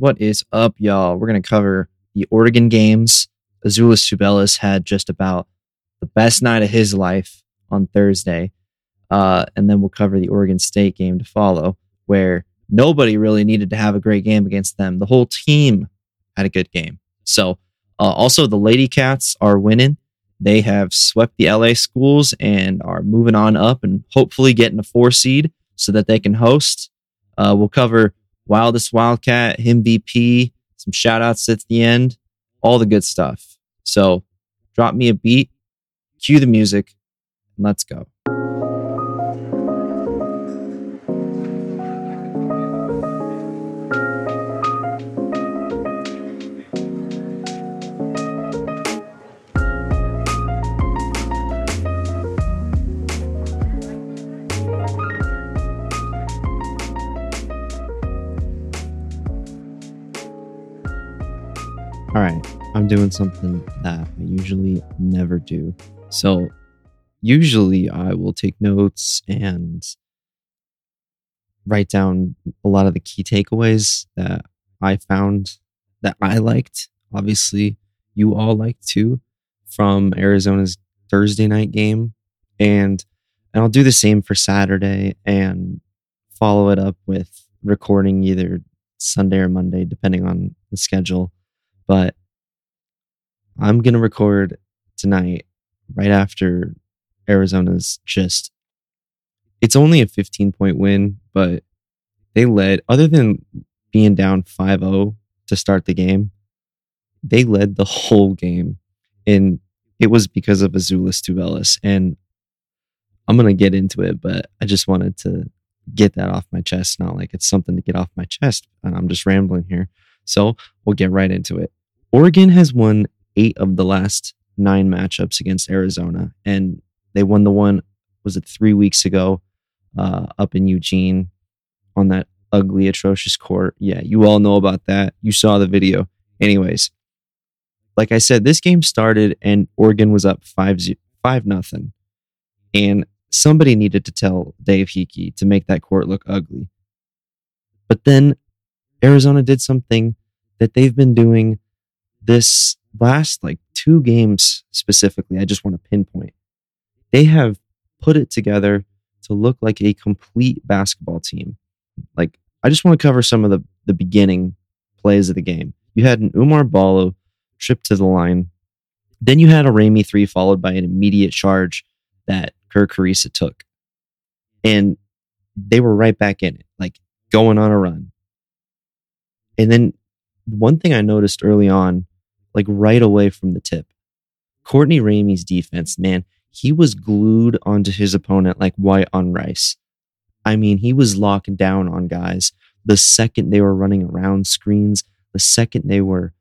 What is up, y'all? We're going to cover the Oregon games. Azuolas Tubelis had just about the best night of his life on Thursday. Uh, and then we'll cover the Oregon State game to follow, where nobody really needed to have a great game against them. The whole team had a good game. So, uh, also, the Lady Cats are winning. They have swept the LA schools and are moving on up and hopefully getting a four seed so that they can host. Uh, we'll cover Wildest Wildcat, him VP, some shout outs at the end, all the good stuff. So drop me a beat, cue the music, and let's go. Doing something that I usually never do. So, usually I will take notes and write down a lot of the key takeaways that I found that I liked. Obviously, you all liked too from Arizona's Thursday night game. And and I'll do the same for Saturday and follow it up with recording either Sunday or Monday, depending on the schedule. But I'm going to record tonight right after Arizona's just, it's only a 15 point win, but they led, other than being down 5 0 to start the game, they led the whole game. And it was because of Azuolas Tubelis. And I'm going to get into it, but I just wanted to get that off my chest. Not like it's something to get off my chest, and I'm just rambling here. So we'll get right into it. Oregon has won eight of the last nine matchups against Arizona, and they won the one was it three weeks ago uh, up in Eugene on that ugly, atrocious court. Yeah, you all know about that. You saw the video. Anyways, like I said, this game started and Oregon was up five five nothing, and somebody needed to tell Dave Heeke to make that court look ugly. But then Arizona did something that they've been doing this last like two games specifically. I just want to pinpoint. They have put it together to look like a complete basketball team. Like I just want to cover some of the the beginning plays of the game. You had an Oumar Ballo trip to the line. Then you had a Ramey three followed by an immediate charge that Kerr Kriisa took. And they were right back in it, like going on a run. And then one thing I noticed early on, like right away from the tip, Courtney Ramey's defense, man, he was glued onto his opponent like white on rice. I mean, he was locking down on guys the second they were running around screens, the second they were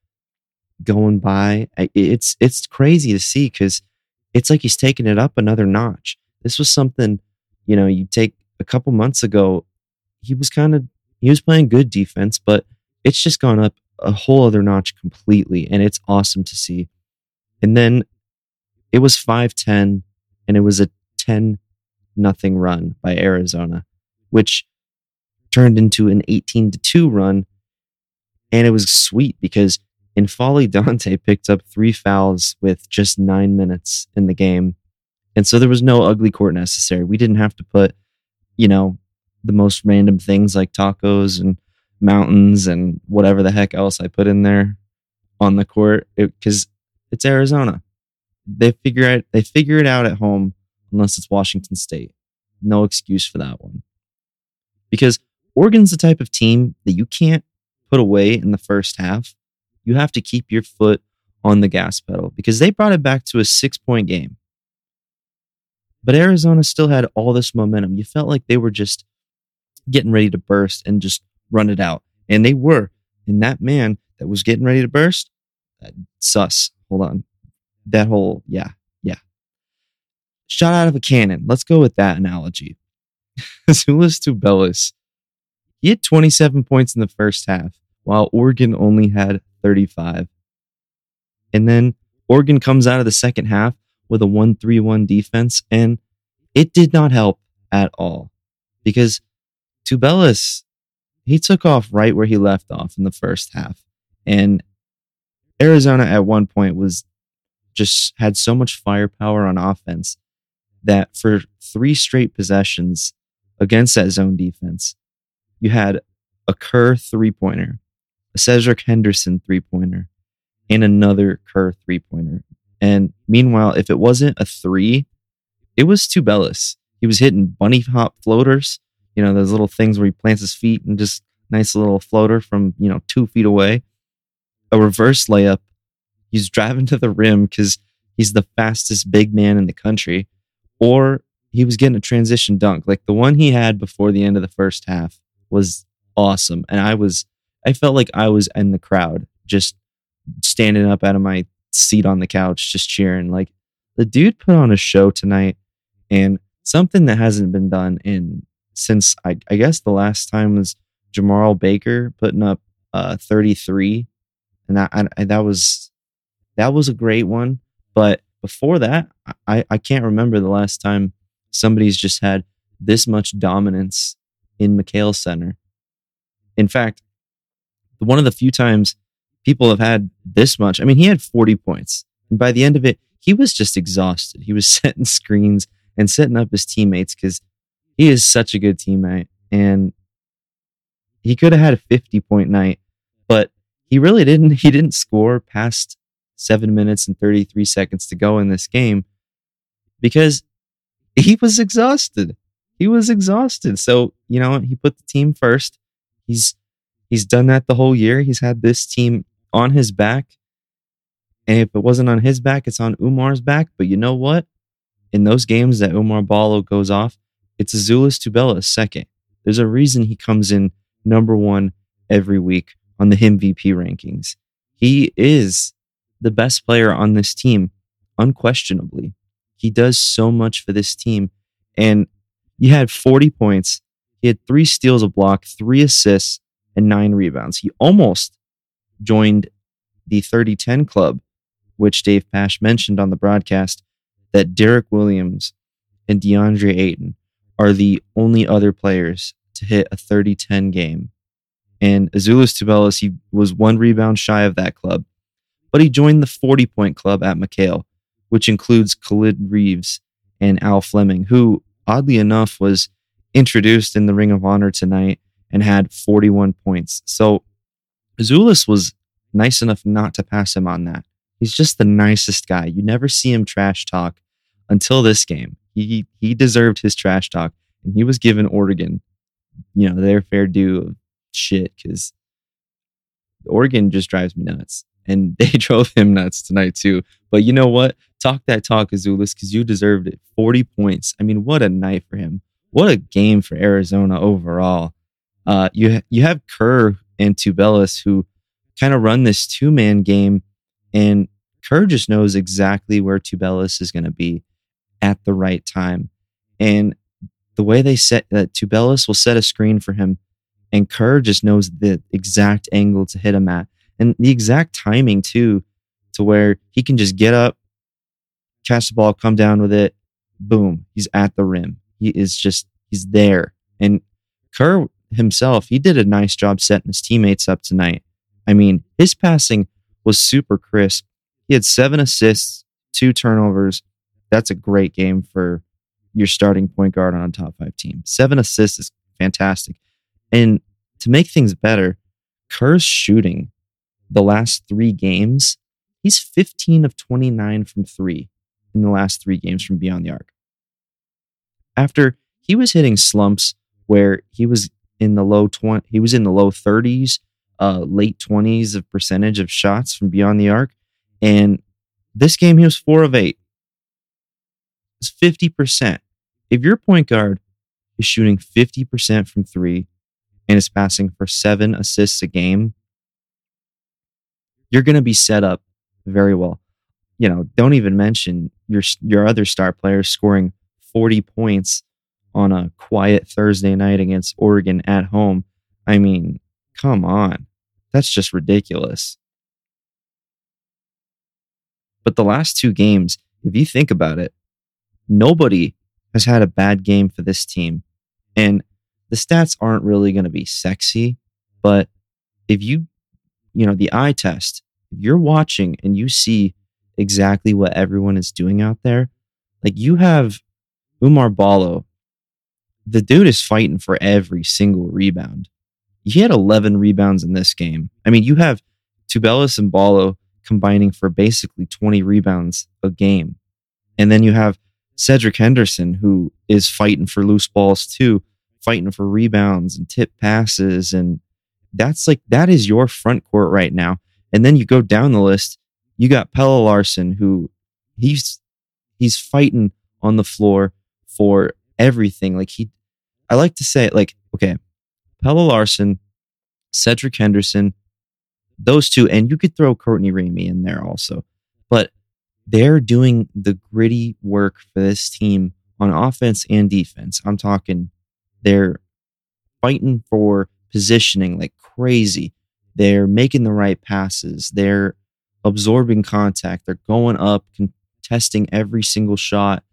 going by. It's it's crazy to see because it's like he's taking it up another notch. This was something, you know, you take a couple months ago, he was kind of he was playing good defense, but it's just gone up a whole other notch completely, and it's awesome to see. And then it was 5-10 and it was a 10 nothing run by Arizona, which turned into an 18 to 2 run. And it was sweet because N'Faly Dante picked up three fouls with just nine minutes in the game. And so there was no ugly court necessary. We didn't have to put, you know, the most random things like tacos and mountains and whatever the heck else I put in there on the court because it, it's Arizona. They figure it they figure it out at home unless it's Washington State. No excuse for that one. Because Oregon's the type of team that you can't put away in the first half. You have to keep your foot on the gas pedal because they brought it back to a 6-point game. But Arizona still had all this momentum. You felt like they were just getting ready to burst and just run it out. And they were. And that man that was getting ready to burst, uh, sus. Hold on. That whole, yeah, yeah. Shot out of a cannon. Let's go with that analogy. Azuolas Tubelis, he had 27 points in the first half, while Oregon only had 35. And then Oregon comes out of the second half with a 1 3 1 defense, and it did not help at all because Tubelis he took off right where he left off in the first half. And Arizona at one point was just had so much firepower on offense that for three straight possessions against that zone defense, you had a Kerr three pointer, a Cedric Henderson three pointer, and another Kerr three pointer. And meanwhile, if it wasn't a three, it was Tubelis. He was hitting bunny hop floaters, you know, those little things where he plants his feet and just nice little floater from, you know, two feet away. A reverse layup. He's driving to the rim because he's the fastest big man in the country. Or he was getting a transition dunk. Like the one he had before the end of the first half was awesome. And I was, I felt like I was in the crowd, just standing up out of my seat on the couch, just cheering. Like the dude put on a show tonight and something that hasn't been done in since I, I guess the last time was Jemarl Baker putting up uh 33 and that I, that was that was a great one. But before that I, I can't remember the last time somebody's just had this much dominance in McKale Center. In fact one of the few times people have had this much I mean he had 40 points. And by the end of it he was just exhausted. He was setting screens and setting up his teammates because he is such a good teammate and he could have had a 50 point night but he really didn't he didn't score past 7 minutes and 33 seconds to go in this game because he was exhausted. He was exhausted. So you know he put the team first. He's he's done that the whole year. He's had this team on his back. And if it wasn't on his back it's on Oumar's back. But you know what? In those games that Oumar Ballo goes off, it's Azuolas Tubelis second. There's a reason he comes in number one every week on the MVP rankings. He is the best player on this team, unquestionably. He does so much for this team. And he had 40 points. He had three steals a block, three assists, and nine rebounds. He almost joined the 30 10 club, which Dave Pasch mentioned on the broadcast that Derrick Williams and DeAndre Ayton are the only other players to hit a 30 10 game. And Azuolas Tubelis, he was one rebound shy of that club, but he joined the 40 point club at McKale, which includes Khalid Reeves and Al Fleming, who, oddly enough, was introduced in the Ring of Honor tonight and had 41 points. So Azuolas was nice enough not to pass him on that. He's just the nicest guy. You never see him trash talk until this game. He he deserved his trash talk, and he was given Oregon, you know, their fair due of shit because Oregon just drives me nuts, and they drove him nuts tonight too. But you know what? Talk that talk, Azuolas, because you deserved it. Forty points. I mean, what a night for him. What a game for Arizona overall. Uh, you you have Kerr and Tubelis who kind of run this two man game and Kerr just knows exactly where Tubelis is going to be at the right time. And the way they set that uh, Tubelis will set a screen for him, and Kerr just knows the exact angle to hit him at, and the exact timing too, to where he can just get up, catch the ball, come down with it, boom, he's at the rim. He is just he's there. And Kerr himself, he did a nice job setting his teammates up tonight. I mean, his passing was super crisp. He had seven assists, two turnovers. That's a great game for your starting point guard on a top five team. Seven assists is fantastic. And to make things better, Kerr's shooting the last three games, he's 15 of 29 from three in the last three games from beyond the arc. After he was hitting slumps where he was in the low 20, he was in the low 30s uh, late 20s of percentage of shots from beyond the arc. And this game, he was four of eight. It's 50%. If your point guard is shooting 50% from three and is passing for seven assists a game, you're going to be set up very well. You know, don't even mention your your other star players scoring 40 points on a quiet Thursday night against Oregon at home. I mean, come on. That's just ridiculous. But the last two games, if you think about it, nobody has had a bad game for this team. And the stats aren't really going to be sexy, but if you, you know, the eye test, you're watching and you see exactly what everyone is doing out there, like you have Oumar Ballo, the dude is fighting for every single rebound. He had 11 rebounds in this game. I mean, you have Tubelis and Ballo combining for basically 20 rebounds a game. And then you have Cedric Henderson, who is fighting for loose balls too, fighting for rebounds and tip passes. And that's like, that is your front court right now. And then you go down the list, you got Pelle Larsson, who he's, he's fighting on the floor for everything. Like he, I like to say, it like, okay, Pelle Larsson, Cedric Henderson, those two, and you could throw Courtney Ramey in there also. But they're doing the gritty work for this team on offense and defense. I'm talking they're fighting for positioning like crazy. They're making the right passes. They're absorbing contact. They're going up, contesting every single shot.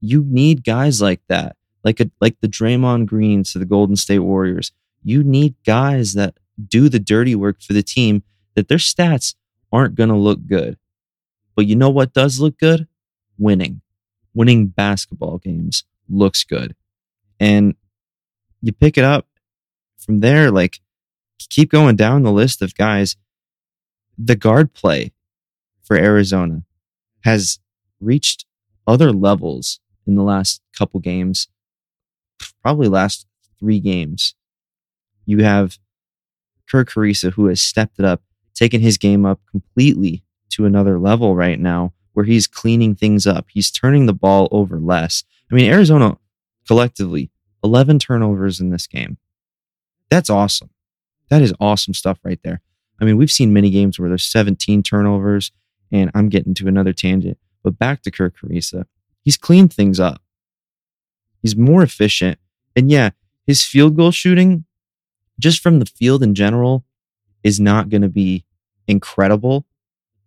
You need guys like that, like a, like the Draymond Greens to the Golden State Warriors. You need guys that do the dirty work for the team. That their stats aren't going to look good but you know what does look good? Winning. Winning basketball games looks good. And you pick it up from there, like keep going down the list of guys. The guard play for Arizona has reached other levels in the last couple games, probably last three games. You have Kerr Kriisa, who has stepped it up, taken his game up completely to another level right now where he's cleaning things up. He's turning the ball over less. I mean, Arizona collectively, 11 turnovers in this game. That's awesome. That is awesome stuff right there. I mean, we've seen many games where there's 17 turnovers, and I'm getting to another tangent. But back to Kerr Kriisa, he's cleaned things up. He's more efficient. And yeah, his field goal shooting, just from the field in general, is not going to be incredible.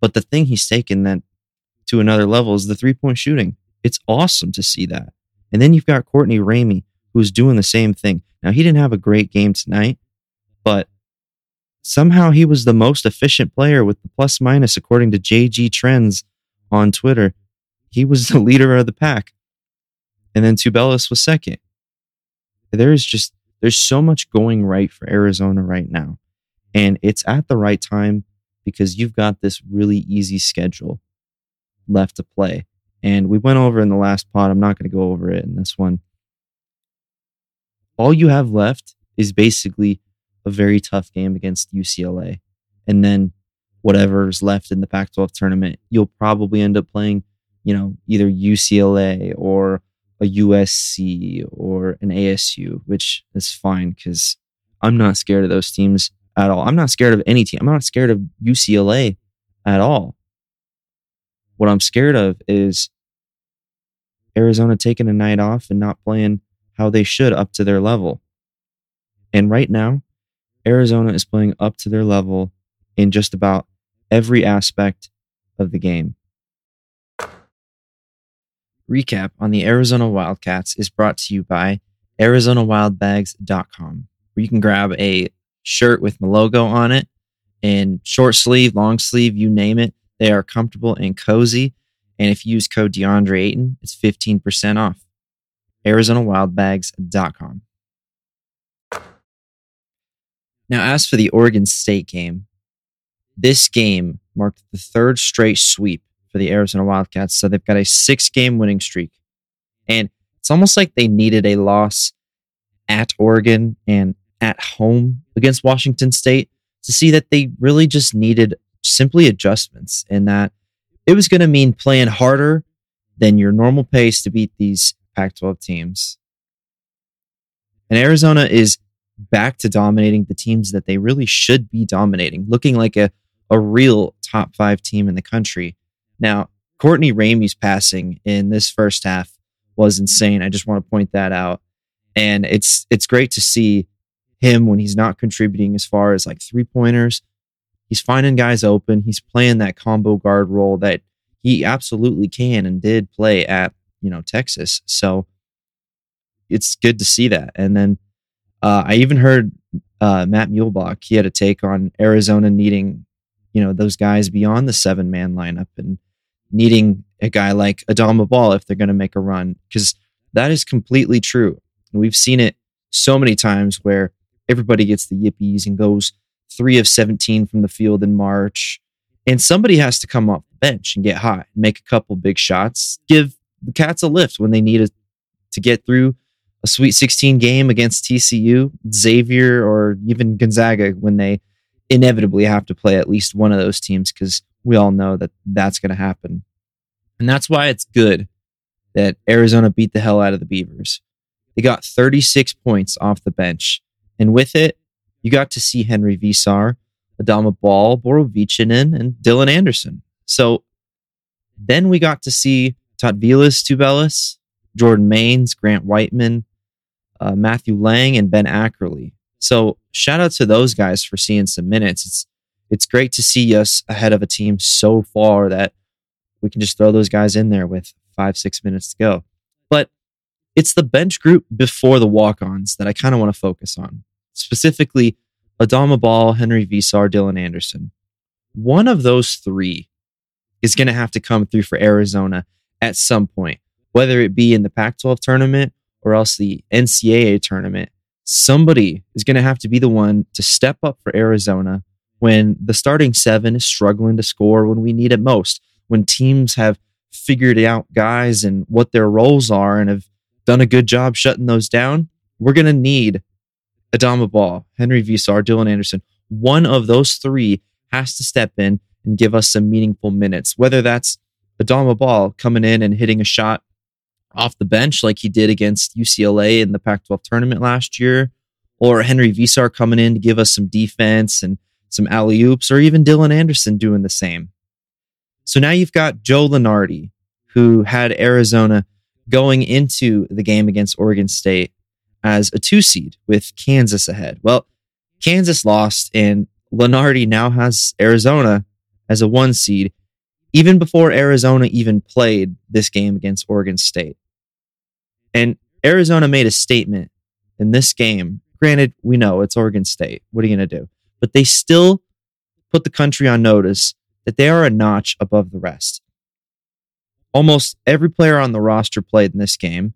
But the thing he's taken that to another level is the three point shooting. It's awesome to see that. And then you've got Courtney Ramey, who's doing the same thing. Now, he didn't have a great game tonight, but somehow he was the most efficient player with the plus minus, according to JG Trends on Twitter. He was the leader of the pack. And then Tubelis was second. There is just, there's so much going right for Arizona right now. And it's at the right time because you've got this really easy schedule left to play. And we went over in the last pod. I'm not going to go over it in this one. All you have left is basically a very tough game against UCLA. And then whatever's left in the Pac 12 tournament, you'll probably end up playing, you know, either UCLA or a USC or an ASU, which is fine because I'm not scared of those teams at all. I'm not scared of any team. I'm not scared of UCLA at all. What I'm scared of is Arizona taking a night off and not playing how they should up to their level. And right now, Arizona is playing up to their level in just about every aspect of the game. Recap on the Arizona Wildcats is brought to you by ArizonaWildBags.com, where you can grab a shirt with my logo on it in short sleeve, long sleeve, you name it. They are comfortable and cozy. And if you use code DeAndre Ayton, it's 15% off. ArizonaWildBags.com. Now, as for the Oregon State game, this game marked the third straight sweep for the Arizona Wildcats. So they've got a six game winning streak. And it's almost like they needed a loss at Oregon and at home against Washington State to see that they really just needed simply adjustments and that it was going to mean playing harder than your normal pace to beat these Pac 12 teams. And Arizona is back to dominating the teams that they really should be dominating, looking like a, a real top five team in the country. Now, Courtney Ramey's passing in this first half was insane. I just want to point that out. And it's it's great to see him when he's not contributing as far as like three pointers. He's finding guys open. He's playing that combo guard role that he absolutely can and did play at, you know, Texas. So it's good to see that. And then Uh, I even heard uh, Matt Muehlebach. He had a take on Arizona needing, you know, those guys beyond the seven man lineup and needing a guy like Adama Bal if they're going to make a run because that is completely true. We've seen it so many times where everybody gets the yippies and goes three of 17 from the field in March. And somebody has to come off the bench and get hot, make a couple big shots, give the Cats a lift when they need it to get through a Sweet 16 game against TCU, Xavier, or even Gonzaga when they inevitably have to play at least one of those teams because we all know that that's going to happen. And that's why it's good that Arizona beat the hell out of the Beavers. They got 36 points off the bench. And with it, you got to see Henri Veesaar, Adama Bal, Borovicanin, and Dylan Anderson. So then we got to see Tautvila Tubelis, Jordan Mains, Grant Weitman, uh, Matthew Lang, and Ben Ackerley. So shout out to those guys for seeing some minutes. It's it's great to see us ahead of a team so far that we can just throw those guys in there with five, six minutes to go. It's the bench group before the walk ons that I kind of want to focus on, specifically Adama Bal, Henri Veesaar, Dylan Anderson. One of those three is going to have to come through for Arizona at some point, whether it be in the Pac 12 tournament or else the NCAA tournament. Somebody is going to have to be the one to step up for Arizona when the starting seven is struggling to score when we need it most, when teams have figured out guys and what their roles are and have done a good job shutting those down, we're going to need Adama Bal, Henri Veesaar, Dylan Anderson. One of those three has to step in and give us some meaningful minutes, whether that's Adama Bal coming in and hitting a shot off the bench like he did against UCLA in the Pac 12 tournament last year, or Henri Veesaar coming in to give us some defense and some alley oops, or even Dylan Anderson doing the same. So now you've got Joe Lunardi, who had Arizona going into the game against Oregon State as a two seed with Kansas ahead. Well, Kansas lost, and Lunardi now has Arizona as a one seed, even before Arizona even played this game against Oregon State. And Arizona made a statement in this game. Granted, we know it's Oregon State. What are you going to do? But they still put the country on notice that they are a notch above the rest. Almost every player on the roster played in this game.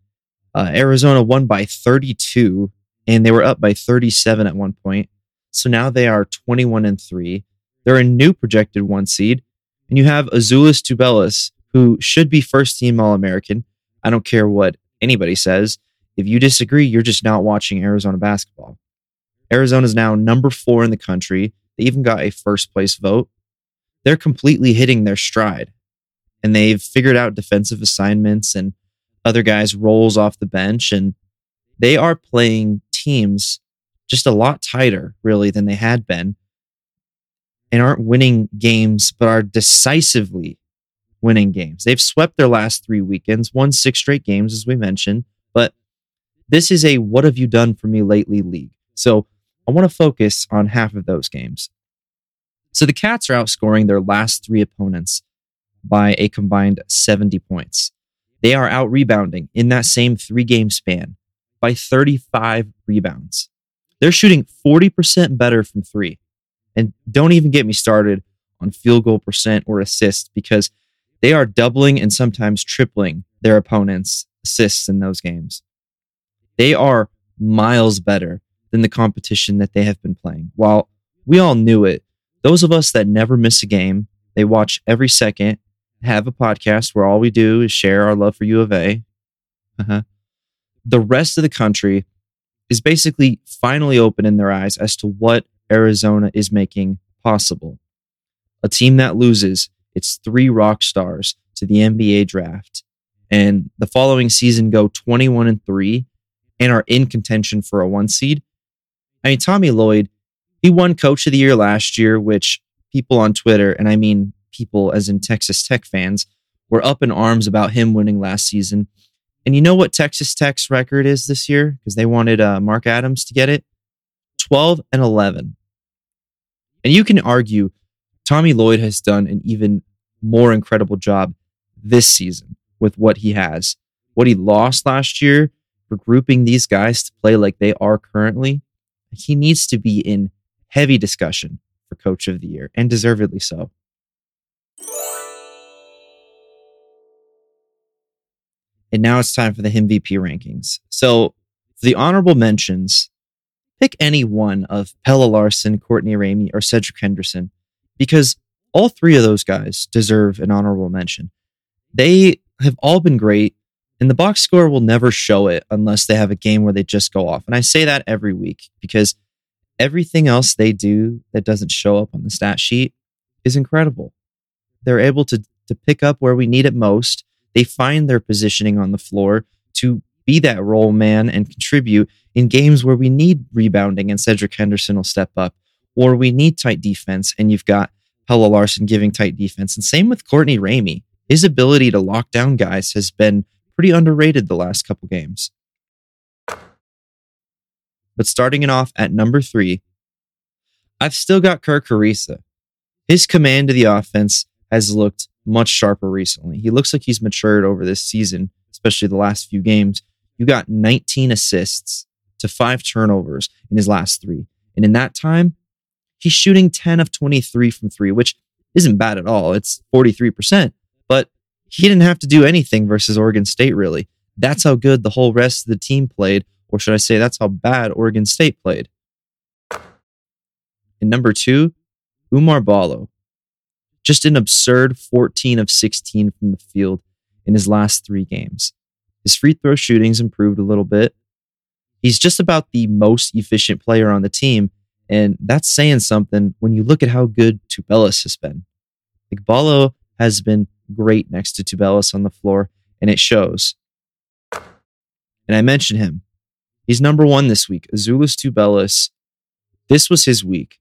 Uh, Arizona won by 32, and they were up by 37 at one point. So now they are 21 and 3. They're a new projected one seed. And you have Azuolas Tubelis, who should be first team All American. I don't care what anybody says. If you disagree, you're just not watching Arizona basketball. Arizona is now number four in the country. They even got a first place vote. They're completely hitting their stride and they've figured out defensive assignments and other guys' roles off the bench. And they are playing teams just a lot tighter, really, than they had been and aren't winning games, but are decisively winning games. They've swept their last three weekends, won six straight games, as we mentioned, but this is a what have you done for me lately league. So I want to focus on half of those games. So the Cats are outscoring their last three opponents by a combined 70 points. They are out rebounding in that same three game span by 35 rebounds. They're shooting 40% better from three. And don't even get me started on field goal percent or assists because they are doubling and sometimes tripling their opponents' assists in those games. They are miles better than the competition that they have been playing. While we all knew it, those of us that never miss a game, they watch every second, have a podcast where all we do is share our love for U of A. Uh-huh. The rest of the country is basically finally opening their eyes as to what Arizona is making possible. A team that loses its three rock stars to the NBA draft and the following season go 21 and 3 and are in contention for a one seed. I mean, Tommy Lloyd, he won coach of the year last year, which people on Twitter, and I mean people as in Texas Tech fans, were up in arms about him winning last season. And you know what Texas Tech's record is this year? Because they wanted uh, Mark Adams to get it 12 and 11. And you can argue Tommy Lloyd has done an even more incredible job this season with what he has. What he lost last year for grouping these guys to play like they are currently, he needs to be in heavy discussion for coach of the year and deservedly so. And now it's time for the MVP rankings. So the honorable mentions, pick any one of Pelle Larsson, Courtney Ramey, or Cedric Henderson, because all three of those guys deserve an honorable mention. They have all been great, and the box score will never show it unless they have a game where they just go off. And I say that every week because everything else they do that doesn't show up on the stat sheet is incredible. They're able to, to pick up where we need it most. They find their positioning on the floor to be that role man and contribute in games where we need rebounding and Cedric Henderson will step up, or we need tight defense and you've got Pelle Larsson giving tight defense. And same with Courtney Ramey. His ability to lock down guys has been pretty underrated the last couple games. But starting it off at number three, I've still got Kerr Kriisa. His command of the offense has looked much sharper recently. He looks like he's matured over this season, especially the last few games. You got 19 assists to five turnovers in his last three. And in that time, he's shooting 10 of 23 from three, which isn't bad at all. It's 43%, but he didn't have to do anything versus Oregon State, really. That's how good the whole rest of the team played, or should I say, that's how bad Oregon State played. And number two, Oumar Ballo. Just an absurd 14 of 16 from the field in his last three games. His free throw shooting's improved a little bit. He's just about the most efficient player on the team, and that's saying something when you look at how good Tubelis has been. Like Ballo has been great next to Tubelis on the floor, and it shows. And I mentioned him. He's number one this week. Azuolas Tubelis. This was his week.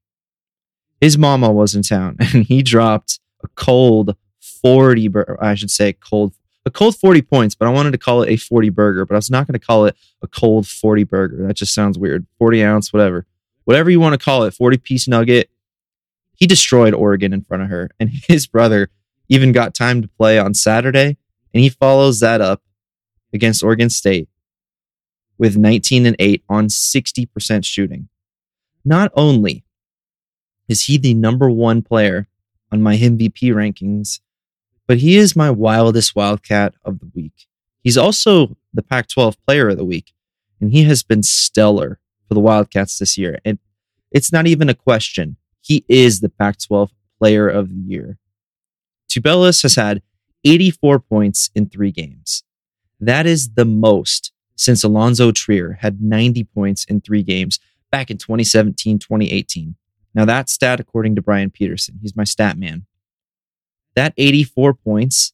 His mama was in town, and he dropped a cold 40, I should say, cold a cold 40 points, but I wanted to call it a 40 burger, but I was not going to call it a cold 40 burger. That just sounds weird. 40 ounce, whatever whatever you want to call it, 40 piece nugget. He destroyed Oregon in front of her. And his brother even got time to play on Saturday. And he follows that up against Oregon State with 19 and 8 on 60% shooting. Not only is he the number one player on my MVP rankings, but he is my wildest Wildcat of the week. He's also the Pac 12 player of the week, and he has been stellar for the Wildcats this year. And it's not even a question. He is the Pac 12 player of the year. Tubelis has had 84 points in three games. That is the most since Alonzo Trier had 90 points in three games back in 2017 2018. Now, that stat, according to Brian Peterson, he's my stat man. That 84 points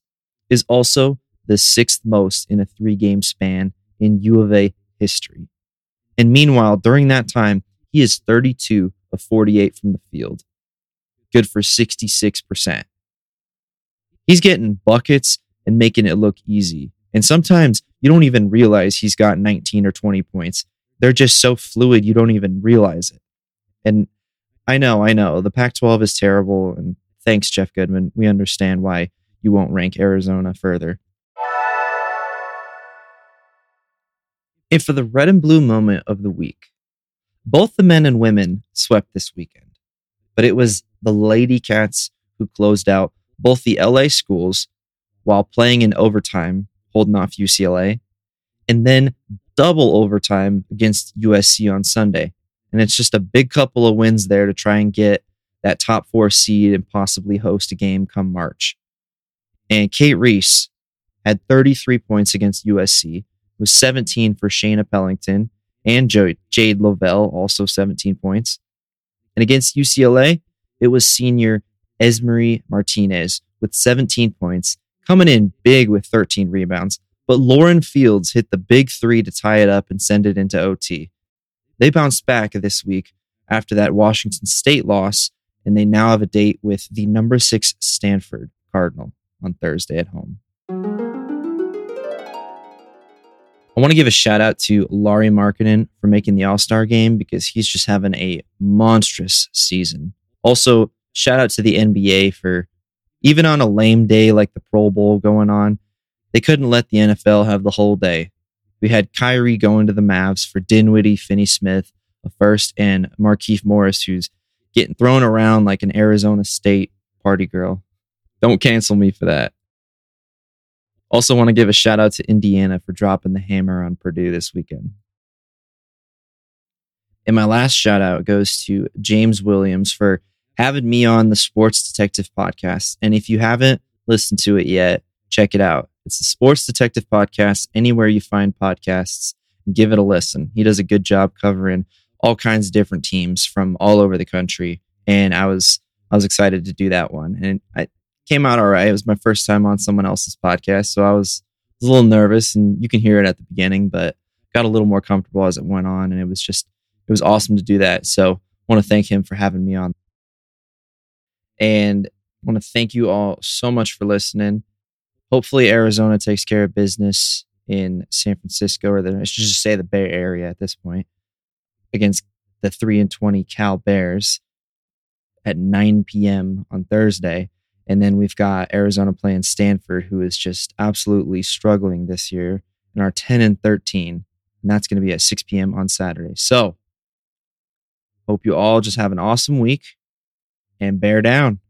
is also the sixth most in a three game span in U of A history. And meanwhile, during that time, he is 32 of 48 from the field, good for 66%. He's getting buckets and making it look easy. And sometimes you don't even realize he's got 19 or 20 points. They're just so fluid, you don't even realize it. And I know, I know, the Pac 12 is terrible. And thanks, Jeff Goodman. We understand why you won't rank Arizona further. And for the red and blue moment of the week, both the men and women swept this weekend, but it was the Lady Cats who closed out both the LA schools while playing in overtime, holding off UCLA, and then double overtime against USC on Sunday. And it's just a big couple of wins there to try and get that top four seed and possibly host a game come March. And Cate Reese had 33 points against USC, was 17 for Shaina Pellington and Jade Loville, also 17 points. And against UCLA, it was senior Esmery Martinez with 17 points, coming in big with 13 rebounds. But Lauren Fields hit the big three to tie it up and send it into OT. They bounced back this week after that Washington State loss, and they now have a date with the number six Stanford Cardinal on Thursday at home. I want to give a shout out to Lauri Markkanen for making the All Star game because he's just having a monstrous season. Also, shout out to the NBA for even on a lame day like the Pro Bowl going on, they couldn't let the NFL have the whole day We had Kyrie going to the Mavs for Dinwiddie, Finney Smith, a first, and Markieff Morris, who's getting thrown around like an Arizona State party girl. Don't cancel me for that. Also, want to give a shout out to Indiana for dropping the hammer on Purdue this weekend. And my last shout out goes to James Williams for having me on the Sports Detective podcast. And if you haven't listened to it yet, check it out. It's the Sports Detective podcast, anywhere you find podcasts, give it a listen. He does a good job covering all kinds of different teams from all over the country. And I was I was excited to do that one. And I came out all right. It was my first time on someone else's podcast. So I was, a little nervous and you can hear it at the beginning, but got a little more comfortable as it went on. And it was just it was awesome to do that. So I want to thank him for having me on. And I want to thank you all so much for listening. Hopefully, Arizona takes care of business in San Francisco, or the, I should just say the Bay Area at this point, against the 3 and 20 Cal Bears at 9 p.m. on Thursday. And then we've got Arizona playing Stanford, who is just absolutely struggling this year and are 10 and 13. And that's going to be at 6 p.m. on Saturday. So, Hope you all just have an awesome week and bear down.